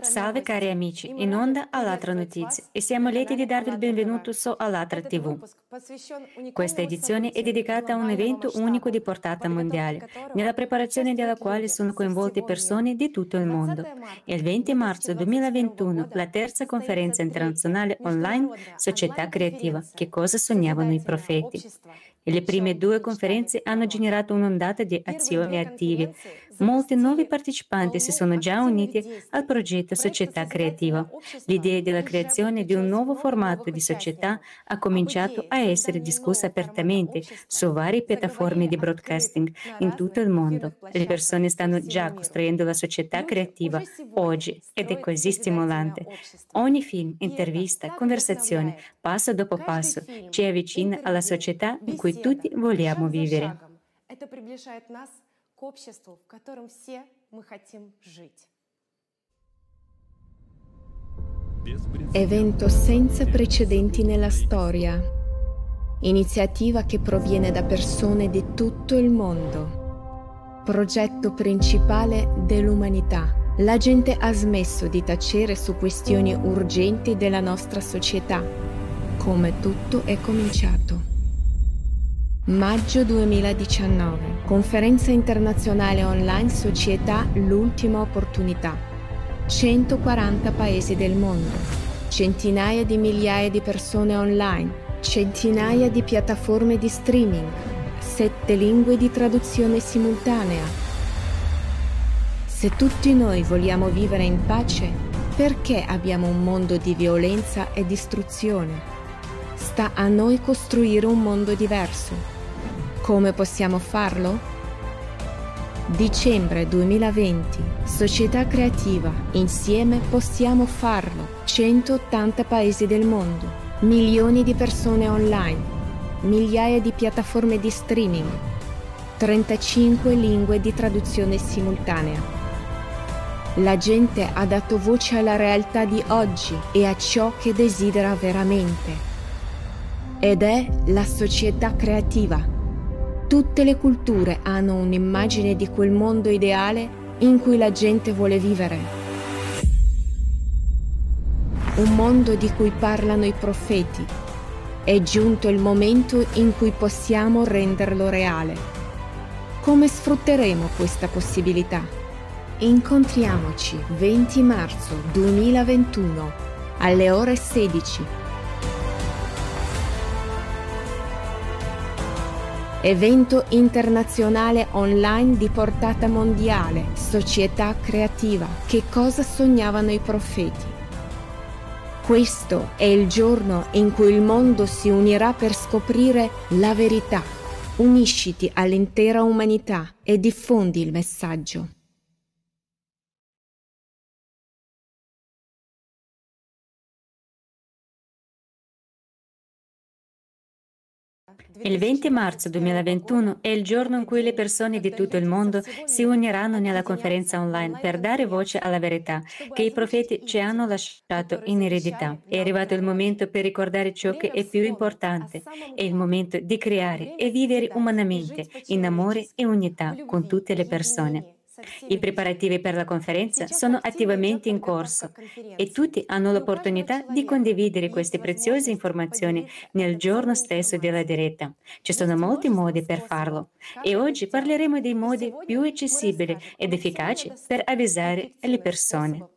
Salve cari amici, in onda Alatra Notizie e siamo lieti di darvi il benvenuto su Alatra TV. Questa edizione è dedicata a un evento unico di portata mondiale, nella preparazione della quale sono coinvolte persone di tutto il mondo. Il 20 marzo 2021, la terza conferenza internazionale online Società Creativa, che cosa sognavano i profeti. E le prime due conferenze hanno generato un'ondata di azioni attive Molti nuovi partecipanti si sono già uniti al progetto Società Creativa. L'idea della creazione di un nuovo formato di società ha cominciato a essere discussa apertamente su varie piattaforme di broadcasting in tutto il mondo. Le persone stanno già costruendo la società creativa oggi ed è così stimolante. Ogni film, intervista, conversazione, passo dopo passo, ci avvicina alla società in cui tutti vogliamo vivere. Это приближает нас к обществу, в котором все мы хотим жить. Evento senza precedenti nella storia. Iniziativa che proviene da persone di tutto il mondo. Progetto principale dell'umanità. La gente ha smesso di tacere su questioni urgenti della nostra società. Come tutto è cominciato. Maggio 2019. Conferenza internazionale online Società L'ultima opportunità. 140 paesi del mondo. Centinaia di migliaia di persone online. Centinaia di piattaforme di streaming. Sette lingue di traduzione simultanea. Se tutti noi vogliamo vivere in pace, perché abbiamo un mondo di violenza e distruzione? Sta a noi costruire un mondo diverso come possiamo farlo? Dicembre 2020. Società creativa. Insieme possiamo farlo. 180 paesi del mondo. Milioni di persone online. Migliaia di piattaforme di streaming. 35 lingue di traduzione simultanea. La gente ha dato voce alla realtà di oggi e a ciò che desidera veramente. Ed è la società creativa. Tutte le culture hanno un'immagine di quel mondo ideale in cui la gente vuole vivere. Un mondo di cui parlano i profeti. È giunto il momento in cui possiamo renderlo reale. Come sfrutteremo questa possibilità? Incontriamoci 20 marzo 2021 alle ore 16 evento internazionale online di portata mondiale, società creativa. Che cosa sognavano i profeti? Questo è il giorno in cui il mondo si unirà per scoprire la verità. Unisciti all'intera umanità e diffondi il messaggio. Il 20 marzo 2021 è il giorno in cui le persone di tutto il mondo si uniranno nella conferenza online per dare voce alla verità che i profeti ci hanno lasciato in eredità. È arrivato il momento per ricordare ciò che è più importante. È il momento di creare e vivere umanamente, in amore e unità con tutte le persone. I preparativi per la conferenza sono attivamente in corso e tutti hanno l'opportunità di condividere queste preziose informazioni nel giorno stesso della diretta. Ci sono molti modi per farlo e oggi parleremo dei modi più accessibili ed efficaci per avvisare le persone.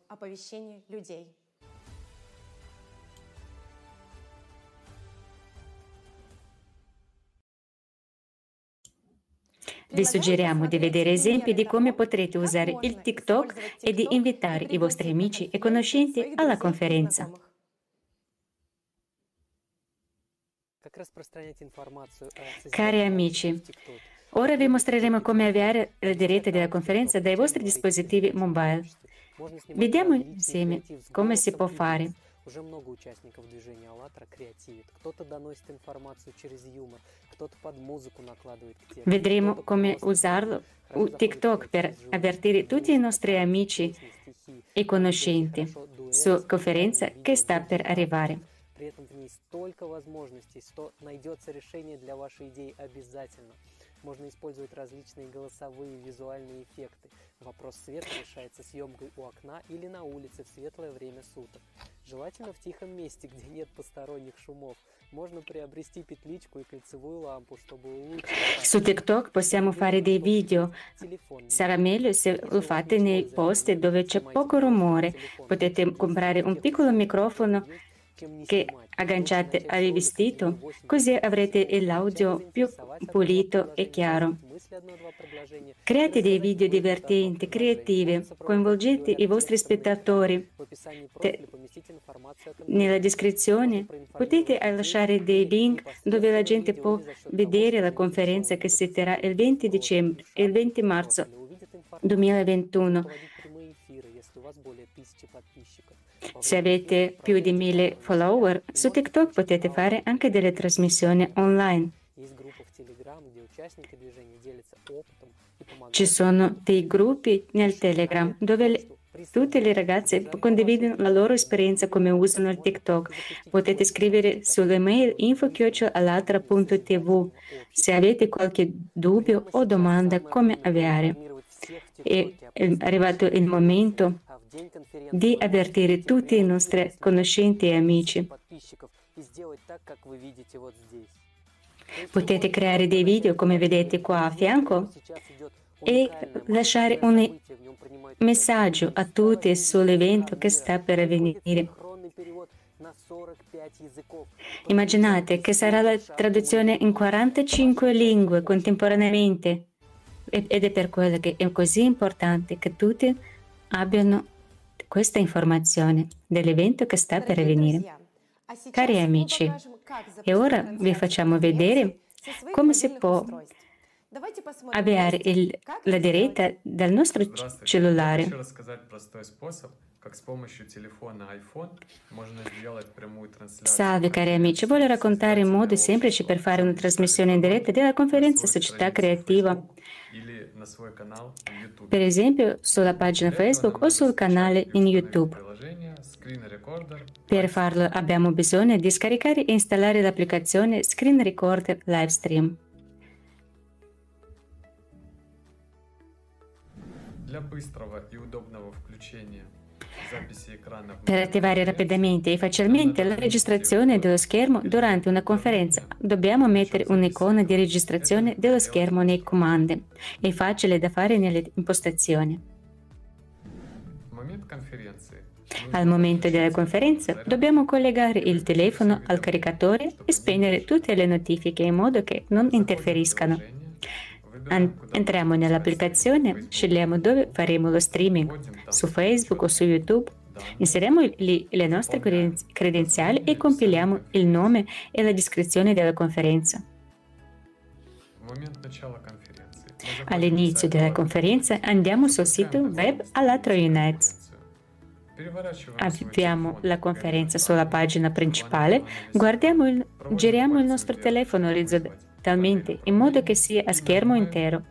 Vi suggeriamo di vedere esempi di come potrete usare il TikTok e di invitare i vostri amici e conoscenti alla conferenza. Cari amici, ora vi mostreremo come avviare la diretta della conferenza dai vostri dispositivi mobile. Vediamo insieme come si può fare. Уже много участников движения «АЛЛАТРА» креативит. Кто-то доносит информацию через юмор, кто-то под музыку накладывает к тексту. Vedremo come usarlo TikTok per avvertire tutti i nostri amici e conoscenti su conferenza che sta per arrivare. При этом в ней столько возможностей, что найдется решение для вашей идеи обязательно. Можно использовать различные голосовые и визуальные эффекты. Вопрос света решается съемкой у окна или на улице в светлое время суток. Желательно в тихом месте, где нет посторонних шумов. Можно приобрести петличку и кольцевую lampu, чтобы ulучшить... Su TikTok possiamo fare dei video. Sarà meglio se lo fate nei posti dove c'è poco rumore. Potete comprare un piccolo microfono che agganciate al vestito, così avrete l'audio più pulito e chiaro. Create dei video divertenti, creativi, coinvolgete i vostri spettatori. Te- nella descrizione potete lasciare dei link dove la gente può vedere la conferenza che si terrà il 20 dicembre il 20 marzo 2021. Se avete più di mille follower, su TikTok potete fare anche delle trasmissioni online. Ci sono dei gruppi nel Telegram dove tutte le ragazze condividono la loro esperienza come usano il TikTok. Potete scrivere sull'email info.alatra.tv se avete qualche dubbio o domanda come avviare. È arrivato il momento di avvertire tutti i nostri conoscenti e amici. Potete creare dei video come vedete qua a fianco e lasciare un messaggio a tutti sull'evento che sta per avvenire. Immaginate che sarà la traduzione in 45 lingue contemporaneamente ed è per quello che è così importante che tutti abbiano questa informazione dell'evento che sta per avvenire. Cari amici, e ora vi facciamo vedere come si può avviare il, la diretta dal nostro cellulare. Salve cari amici, voglio raccontare in modo semplice per fare una trasmissione in diretta della conferenza Società Creativa per esempio sulla pagina Facebook o sul canale in YouTube. Per farlo abbiamo bisogno di scaricare e installare l'applicazione Screen Recorder Livestream. Для быстрого и удобного включения per attivare rapidamente e facilmente la registrazione dello schermo durante una conferenza dobbiamo mettere un'icona di registrazione dello schermo nei comandi. È facile da fare nelle impostazioni. Al momento della conferenza dobbiamo collegare il telefono al caricatore e spegnere tutte le notifiche in modo che non interferiscano. Entriamo nell'applicazione, scegliamo dove faremo lo streaming, su Facebook o su YouTube. Inseriamo lì le nostre credenziali e compiliamo il nome e la descrizione della conferenza. All'inizio della conferenza andiamo sul sito web Allatra Unites. Avviamo la conferenza sulla pagina principale, il, giriamo il nostro telefono orizzontalmente talmente in modo che sia a schermo intero.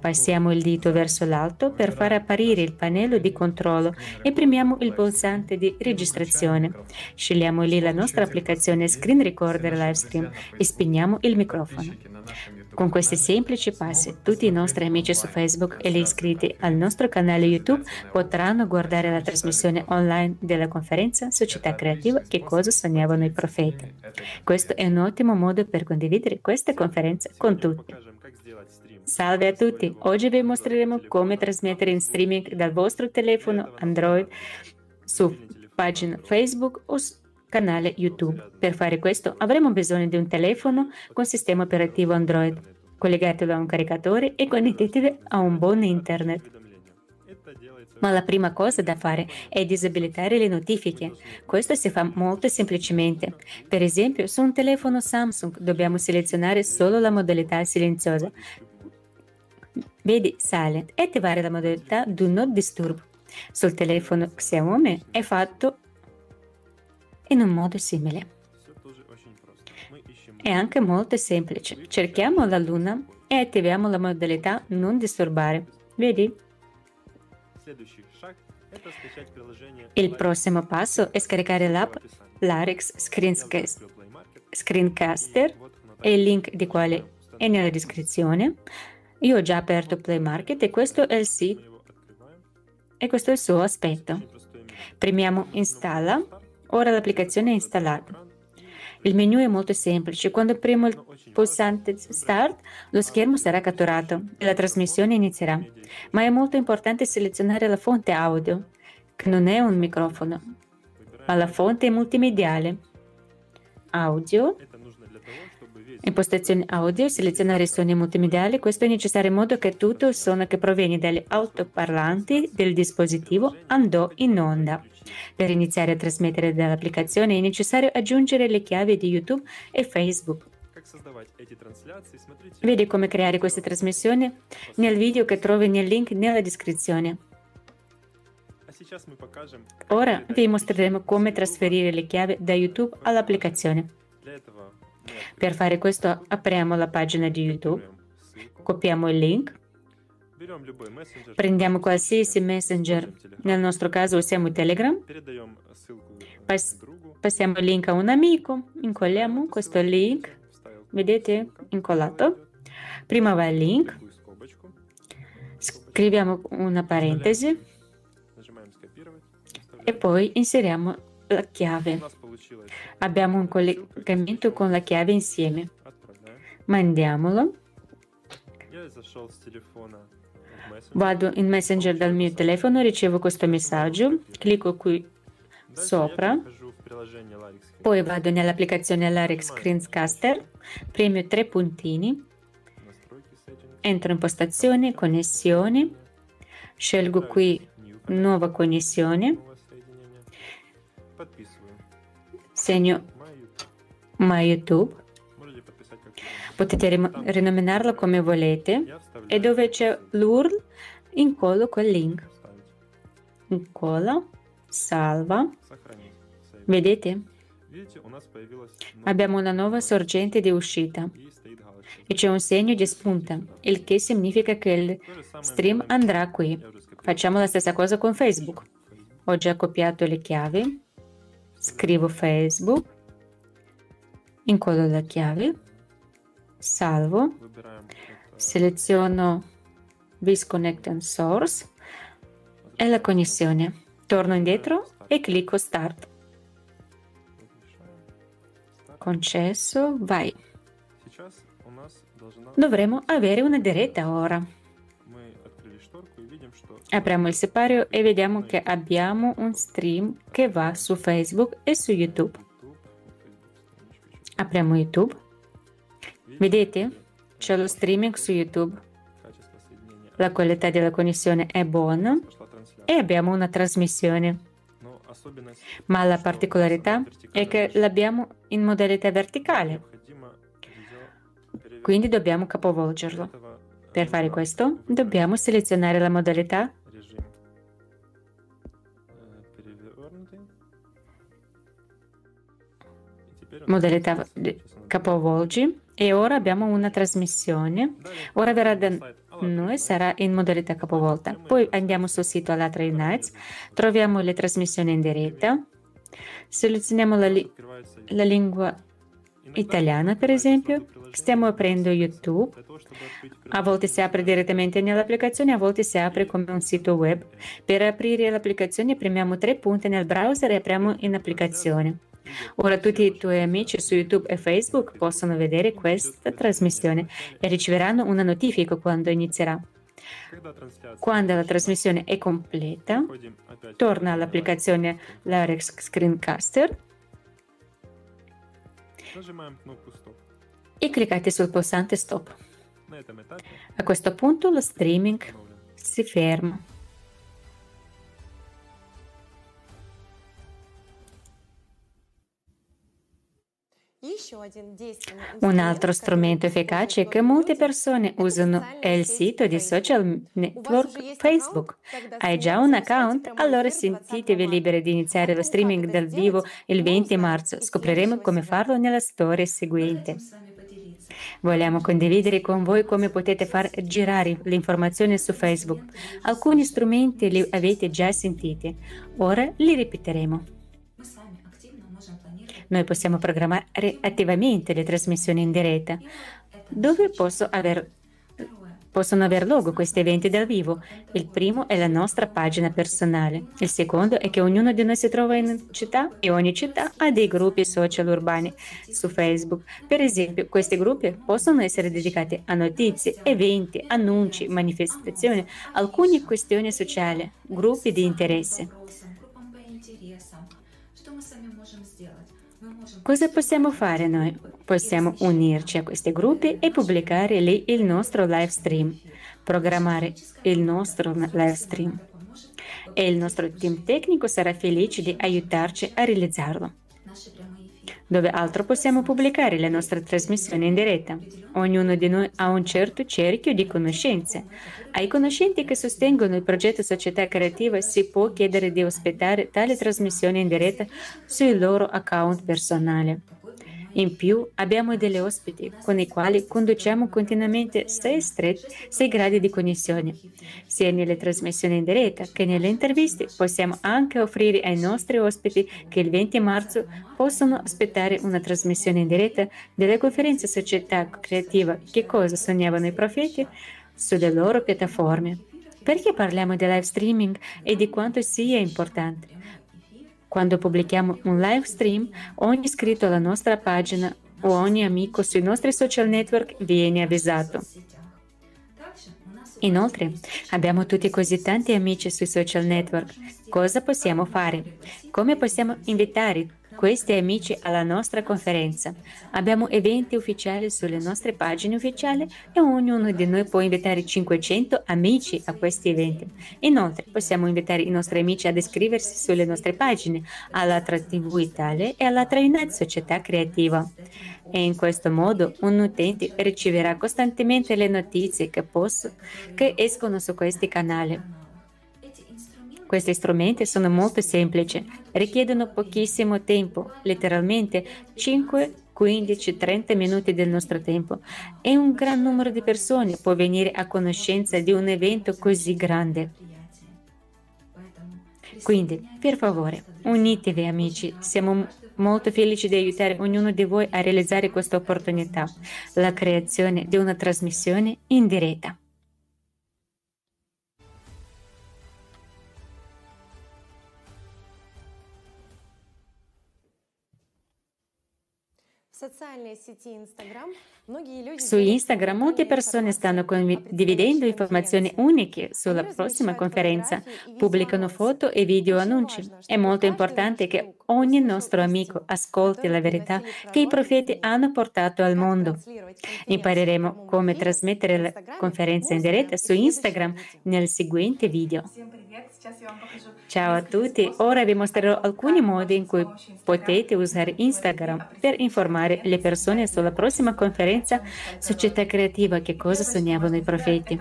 Passiamo il dito verso l'alto per far apparire il pannello di controllo e premiamo il pulsante di registrazione. Scegliamo lì la nostra applicazione Screen Recorder Livestream e spegniamo il microfono. Con questi semplici passi, tutti i nostri amici su Facebook e gli iscritti al nostro canale YouTube potranno guardare la trasmissione online della conferenza Società Creativa Che cosa sognavano i profeti. Questo è un ottimo modo per condividere questa conferenza con tutti. Salve a tutti! Oggi vi mostreremo come trasmettere in streaming dal vostro telefono Android su pagina Facebook o canale YouTube. Per fare questo avremo bisogno di un telefono con sistema operativo Android. Collegatelo a un caricatore e connettetevi a un buon internet. Ma la prima cosa da fare è disabilitare le notifiche. Questo si fa molto semplicemente. Per esempio, su un telefono Samsung dobbiamo selezionare solo la modalità silenziosa. Vedi Silent e attivare la modalità Do Not Disturb. Sul telefono Xiaomi è fatto in un modo simile. È anche molto semplice. Cerchiamo la luna e attiviamo la modalità non disturbare. Vedi? Il prossimo passo è scaricare l'app Larix Screencaster e il link di quale è nella descrizione. Io ho già aperto Play Market e questo è il sito e questo è il suo aspetto. Premiamo Installa. Ora l'applicazione è installata. Il menu è molto semplice. Quando premo il pulsante Start, lo schermo sarà catturato e la trasmissione inizierà. Ma è molto importante selezionare la fonte audio, che non è un microfono, ma la fonte multimediale. Audio. Impostazione audio, selezionare i suoni multimediali. Questo è necessario in modo che tutto il suono che proviene dagli autoparlanti del dispositivo andò in onda. Per iniziare a trasmettere dall'applicazione è necessario aggiungere le chiavi di YouTube e Facebook. Vedi come creare queste trasmissioni? Nel video che trovi nel link nella descrizione. Ora vi mostreremo come trasferire le chiavi da YouTube all'applicazione. Per fare questo apriamo la pagina di YouTube, copiamo il link Prendiamo qualsiasi messenger, nel nostro caso usiamo Telegram, Pass- passiamo il link a un amico, incolliamo questo link, vedete, incollato. Prima va il link, scriviamo una parentesi e poi inseriamo la chiave. Abbiamo un collegamento con la chiave insieme. Mandiamolo. Vado in Messenger dal mio telefono, ricevo questo messaggio, clicco qui sopra, poi vado nell'applicazione Larix Screencaster, premio tre puntini, entro in postazione, connessione, scelgo qui nuova connessione, segno My YouTube, potete rinominarlo come volete e dove c'è l'URL incollo quel link. Incollo, salva. Vedete? Abbiamo una nuova sorgente di uscita e c'è un segno di spunta, il che significa che il stream andrà qui. Facciamo la stessa cosa con Facebook. Ho già copiato le chiavi, scrivo Facebook, incollo la chiave, salvo, seleziono Disconnect and Source e la connessione. Torno indietro e clicco Start. Concesso, vai. Dovremo avere una diretta ora. Apriamo il sipario e vediamo che abbiamo un stream che va su Facebook e su YouTube. Apriamo YouTube. Vedete? C'è lo streaming su YouTube la qualità della connessione è buona e abbiamo una trasmissione. Ma la particolarità è che l'abbiamo in modalità verticale, quindi dobbiamo capovolgerlo. Per fare questo dobbiamo selezionare la modalità modalità capovolgi e ora abbiamo una trasmissione. Ora verrà da noi sarà in modalità capovolta. Poi andiamo sul sito Alatra Unites, troviamo le trasmissioni in diretta, selezioniamo la, li- la lingua italiana, per esempio. Stiamo aprendo YouTube. A volte si apre direttamente nell'applicazione, a volte si apre come un sito web. Per aprire l'applicazione premiamo tre punti nel browser e apriamo in applicazione. Ora tutti i tuoi amici su YouTube e Facebook possono vedere questa trasmissione e riceveranno una notifica quando inizierà. Quando la trasmissione è completa, torna all'applicazione Larex Screencaster e cliccate sul pulsante Stop. A questo punto lo streaming si ferma. Un altro strumento efficace che molte persone usano è il sito di social network Facebook. Hai già un account? Allora sentitevi liberi di iniziare lo streaming dal vivo il 20 marzo. Scopriremo come farlo nella storia seguente. Vogliamo condividere con voi come potete far girare le informazioni su Facebook. Alcuni strumenti li avete già sentiti, ora li ripeteremo. Noi possiamo programmare attivamente le trasmissioni in diretta. dove aver Possono aver luogo questi eventi dal vivo. Il primo è la nostra pagina personale. Il secondo è che ognuno di noi si trova in città e ogni città ha dei gruppi social urbani su Facebook. Per esempio, questi gruppi possono essere dedicati a notizie, eventi, annunci, manifestazioni, alcune questioni sociali, gruppi di interesse. Cosa possiamo fare noi? Possiamo unirci a questi gruppi e pubblicare lì il nostro live stream, programmare il nostro live stream. E il nostro team tecnico sarà felice di aiutarci a realizzarlo. Dove altro possiamo pubblicare le nostre trasmissioni in diretta? Ognuno di noi ha un certo cerchio di conoscenze. Ai conoscenti che sostengono il progetto Società Creativa si può chiedere di ospitare tale trasmissione in diretta sui loro account personali. In più abbiamo degli ospiti con i quali conduciamo continuamente 6, stretti, 6 gradi di connessione. Sia nelle trasmissioni in diretta che nelle interviste possiamo anche offrire ai nostri ospiti che il 20 marzo possono aspettare una trasmissione in diretta della conferenza Società Creativa Che cosa sognavano i profeti sulle loro piattaforme. Perché parliamo di live streaming e di quanto sia importante? Quando pubblichiamo un live stream, ogni iscritto alla nostra pagina o ogni amico sui nostri social network viene avvisato. Inoltre, abbiamo tutti così tanti amici sui social network. Cosa possiamo fare? Come possiamo invitare questi amici alla nostra conferenza. Abbiamo eventi ufficiali sulle nostre pagine ufficiali e ognuno di noi può invitare 500 amici a questi eventi. Inoltre possiamo invitare i nostri amici ad iscriversi sulle nostre pagine all'Atra TV Italia e all'Atra United Società Creativa. E in questo modo un utente riceverà costantemente le notizie che, posso, che escono su questi canali. Questi strumenti sono molto semplici, richiedono pochissimo tempo, letteralmente 5, 15, 30 minuti del nostro tempo e un gran numero di persone può venire a conoscenza di un evento così grande. Quindi, per favore, unitevi amici, siamo molto felici di aiutare ognuno di voi a realizzare questa opportunità, la creazione di una trasmissione in diretta. Su Instagram molte persone stanno condividendo informazioni uniche sulla prossima conferenza, pubblicano foto e video annunci. È molto importante che ogni nostro amico ascolti la verità che i profeti hanno portato al mondo. Impareremo come trasmettere la conferenza in diretta su Instagram nel seguente video. Ciao a tutti, ora vi mostrerò alcuni modi in cui potete usare Instagram per informare le persone sulla prossima conferenza Società Creativa che cosa sognavano i profeti.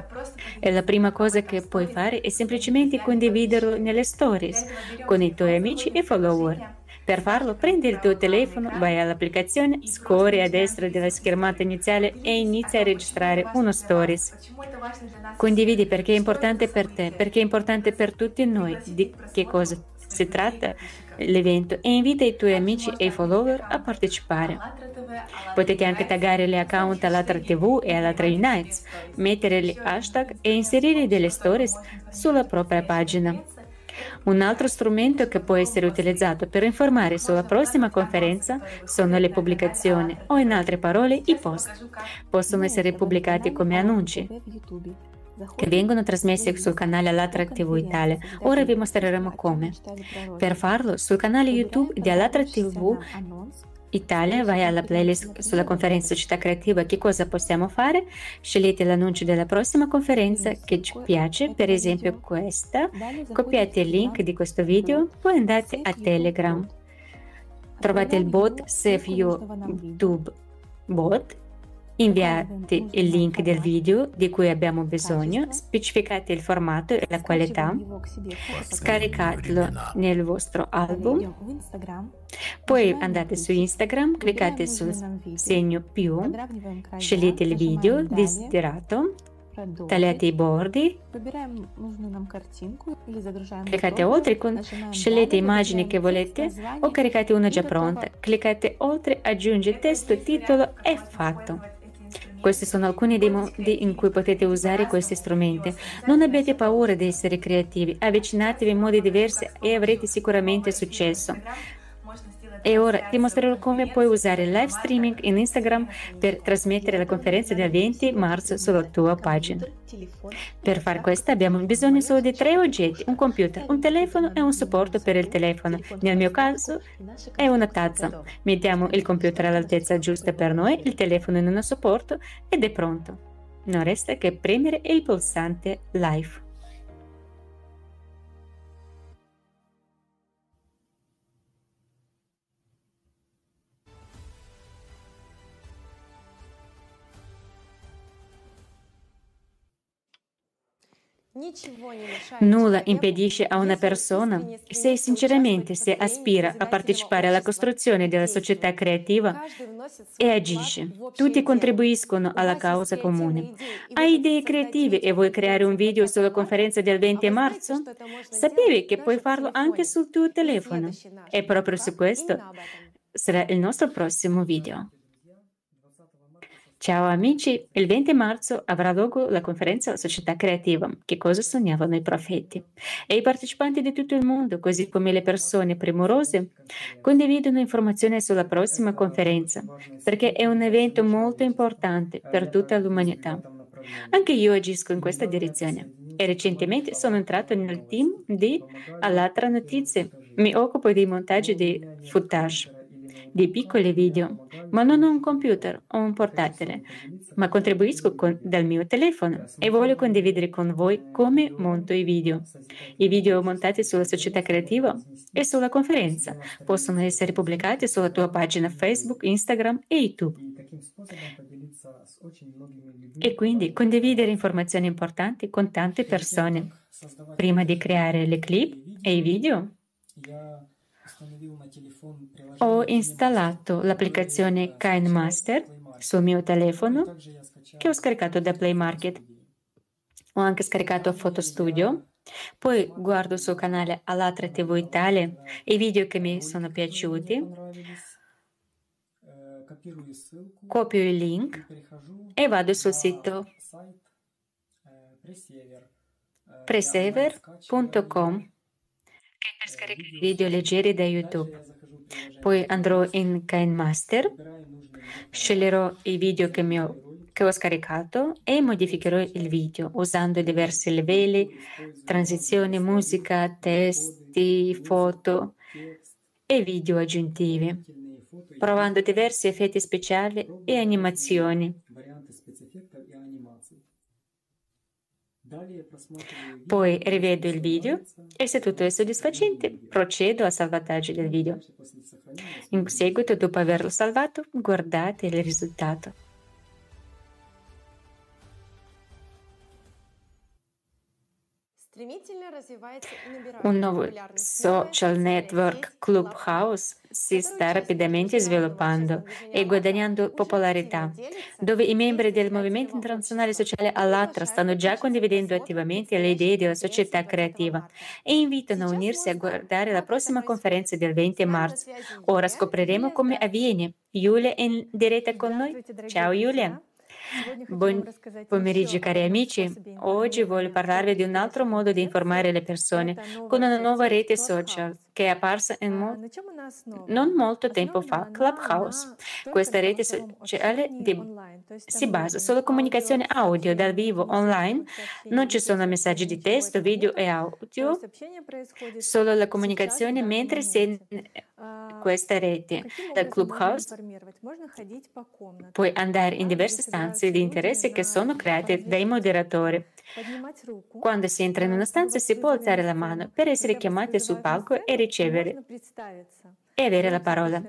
E la prima cosa che puoi fare è semplicemente condividerlo nelle stories con i tuoi amici e follower. Per farlo, prendi il tuo telefono, vai all'applicazione, scorri a destra della schermata iniziale e inizia a registrare uno stories. Condividi perché è importante per te, perché è importante per tutti noi di che cosa si tratta l'evento e invita i tuoi amici e i follower a partecipare. Potete anche taggare le account all'Atra TV e all'Atra Unites, mettere gli hashtag e inserire delle stories sulla propria pagina. Un altro strumento che può essere utilizzato per informare sulla prossima conferenza sono le pubblicazioni o in altre parole i post. Possono essere pubblicati come annunci che vengono trasmessi sul canale Alatra TV Italia. Ora vi mostreremo come. Per farlo, sul canale YouTube di Alatra TV Italia, vai alla playlist sulla conferenza Società Creativa Che cosa possiamo fare? Scegliete l'annuncio della prossima conferenza che ci piace, per esempio questa, copiate il link di questo video, poi andate a Telegram. Trovate il bot Save YouTube Bot Inviate il link del video di cui abbiamo bisogno, specificate il formato e la qualità, scaricatelo nel vostro album, poi andate su Instagram, cliccate sul segno più, scegliete il video desiderato, tagliate i bordi, cliccate oltre, scegliete immagini che volete o caricate una già pronta, cliccate oltre, aggiungi testo, titolo e fatto. Questi sono alcuni dei modi in cui potete usare questi strumenti. Non abbiate paura di essere creativi, avvicinatevi in modi diversi e avrete sicuramente successo. E ora ti mostrerò come puoi usare il live streaming in Instagram per trasmettere la conferenza del 20 marzo sulla tua pagina. Per fare questo abbiamo bisogno solo di tre oggetti, un computer, un telefono e un supporto per il telefono. Nel mio caso è una tazza. Mettiamo il computer all'altezza giusta per noi, il telefono in uno supporto ed è pronto. Non resta che premere il pulsante live. Nulla impedisce a una persona, se sinceramente si aspira a partecipare alla costruzione della società creativa e agisce. Tutti contribuiscono alla causa comune. Hai idee creative e vuoi creare un video sulla conferenza del 20 marzo? Sapevi che puoi farlo anche sul tuo telefono. E proprio su questo sarà il nostro prossimo video. Ciao amici, il 20 marzo avrà luogo la conferenza Società Creativa, che cosa sognavano i profeti. E i partecipanti di tutto il mondo, così come le persone premurose, condividono informazioni sulla prossima conferenza, perché è un evento molto importante per tutta l'umanità. Anche io agisco in questa direzione e recentemente sono entrato nel team di Allatra Notizie. Mi occupo dei montaggi di footage di piccoli video, ma non ho un computer o un portatile, ma contribuisco con, dal mio telefono e voglio condividere con voi come monto i video. I video montati sulla società creativa e sulla conferenza possono essere pubblicati sulla tua pagina Facebook, Instagram e YouTube. E quindi condividere informazioni importanti con tante persone. Prima di creare le clip e i video, ho installato l'applicazione KineMaster sul mio telefono che ho scaricato da Play Market. Ho anche scaricato Photo Studio. Poi guardo sul canale Alatra TV Italia i video che mi sono piaciuti. Copio il link e vado sul sito scaricare video leggeri da YouTube. Poi andrò in KineMaster, sceglierò i video che, ho, che ho scaricato e modificherò il video usando diversi livelli, transizioni, musica, testi, foto e video aggiuntivi, provando diversi effetti speciali e animazioni Poi rivedo il video e se tutto è soddisfacente procedo al salvataggio del video. In seguito, dopo averlo salvato, guardate il risultato. Un nuovo social network Clubhouse si sta rapidamente sviluppando e guadagnando popolarità, dove i membri del Movimento Internazionale Sociale Allatra stanno già condividendo attivamente le idee della società creativa e invitano a unirsi a guardare la prossima conferenza del 20 marzo. Ora scopriremo come avviene. Giulia è in diretta con noi? Ciao Giulia! Buon pomeriggio cari amici, oggi voglio parlarvi di un altro modo di informare le persone con una nuova rete social che è apparsa mo- non molto tempo fa, Clubhouse. Questa rete sociale di- si basa sulla comunicazione audio dal vivo online, non ci sono messaggi di testo, video e audio, solo la comunicazione mentre si è in questa rete. Dal Clubhouse puoi andare in diverse stanze di interesse che sono create dai moderatori. Quando si entra in una stanza si può alzare la mano per essere chiamati sul palco e ricevere e avere la parola.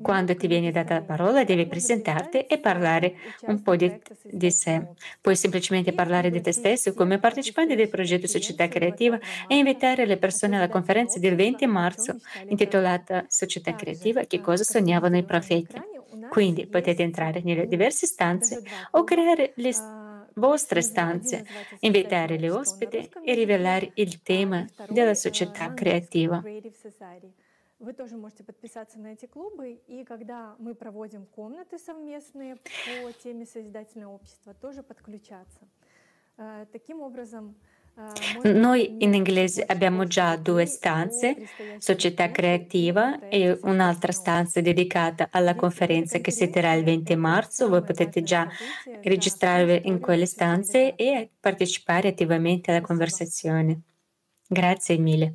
Quando ti viene data la parola devi presentarti e parlare un po' di, di sé. Puoi semplicemente parlare di te stesso come partecipante del progetto Società Creativa e invitare le persone alla conferenza del 20 marzo intitolata Società Creativa, che cosa sognavano i profeti. Quindi potete entrare nelle diverse stanze o creare le vostre stanze, invitare le ospiti e rivelare il tema della società creativa. Вы тоже можете подписаться на эти клубы, и когда мы проводим комнаты совместные по теме созидательного общества, тоже подключаться. Таким образом, Noi in inglese abbiamo già due stanze, Società Creativa e un'altra stanza dedicata alla conferenza che si terrà il 20 marzo. Voi potete già registrarvi in quelle stanze e partecipare attivamente alla conversazione. Grazie mille.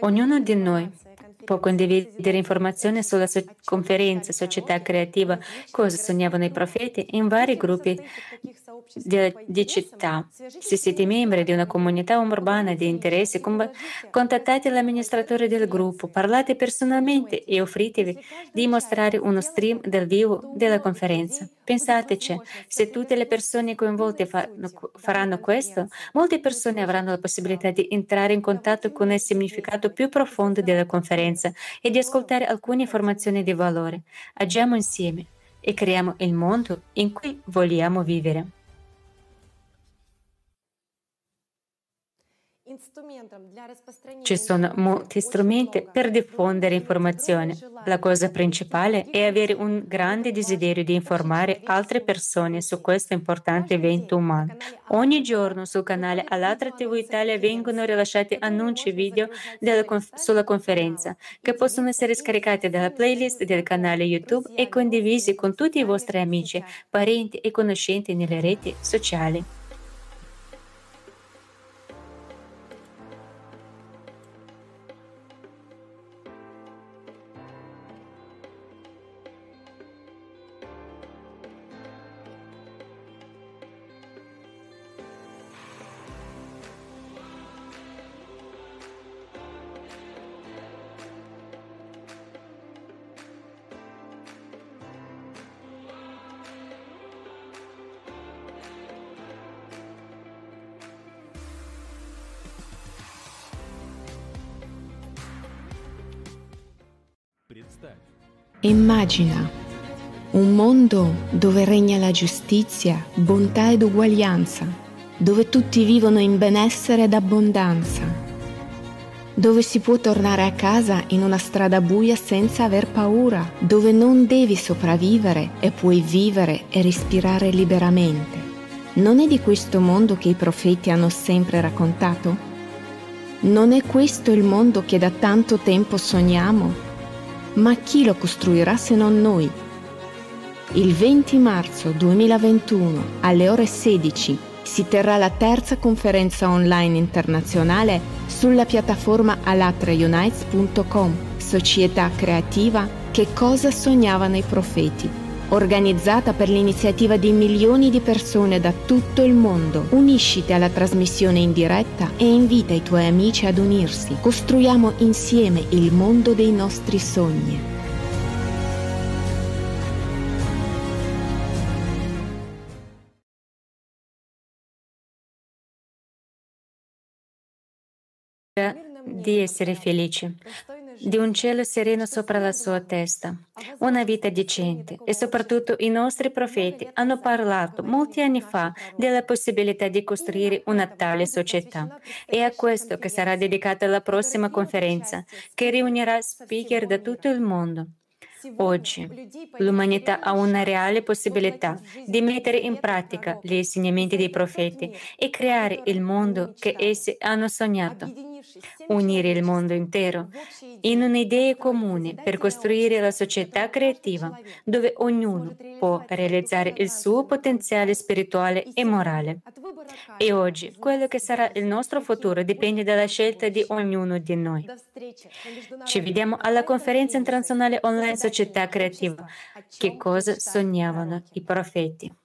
Ognuno di noi può condividere informazioni sulla so- conferenza Società Creativa Cosa sognavano i profeti in vari gruppi di, di città. Se siete membri di una comunità urbana di interesse, contattate l'amministratore del gruppo, parlate personalmente e offritevi di mostrare uno stream dal vivo della conferenza. Pensateci, se tutte le persone coinvolte faranno questo, molte persone avranno la possibilità di entrare in contatto con significato più profondo della conferenza e di ascoltare alcune informazioni di valore. Agiamo insieme e creiamo il mondo in cui vogliamo vivere. Ci sono molti strumenti per diffondere informazioni. La cosa principale è avere un grande desiderio di informare altre persone su questo importante evento umano. Ogni giorno sul canale Alatra TV Italia vengono rilasciati annunci video conf- sulla conferenza che possono essere scaricati dalla playlist del canale YouTube e condivisi con tutti i vostri amici, parenti e conoscenti nelle reti sociali. Immagina un mondo dove regna la giustizia, bontà ed uguaglianza, dove tutti vivono in benessere ed abbondanza, dove si può tornare a casa in una strada buia senza aver paura, dove non devi sopravvivere e puoi vivere e respirare liberamente. Non è di questo mondo che i profeti hanno sempre raccontato? Non è questo il mondo che da tanto tempo sogniamo? Ma chi lo costruirà se non noi? Il 20 marzo 2021 alle ore 16 si terrà la terza conferenza online internazionale sulla piattaforma alatraunites.com, società creativa Che cosa sognavano i profeti organizzata per l'iniziativa di milioni di persone da tutto il mondo. Unisciti alla trasmissione in diretta e invita i tuoi amici ad unirsi. Costruiamo insieme il mondo dei nostri sogni. di essere felice, di un cielo sereno sopra la sua testa, una vita decente e soprattutto i nostri profeti hanno parlato molti anni fa della possibilità di costruire una tale società. È a questo che sarà dedicata la prossima conferenza, che riunirà speaker da tutto il mondo. Oggi l'umanità ha una reale possibilità di mettere in pratica gli insegnamenti dei profeti e creare il mondo che essi hanno sognato unire il mondo intero in un'idea comune per costruire la società creativa dove ognuno può realizzare il suo potenziale spirituale e morale. E oggi quello che sarà il nostro futuro dipende dalla scelta di ognuno di noi. Ci vediamo alla conferenza internazionale online Società Creativa. Che cosa sognavano i profeti?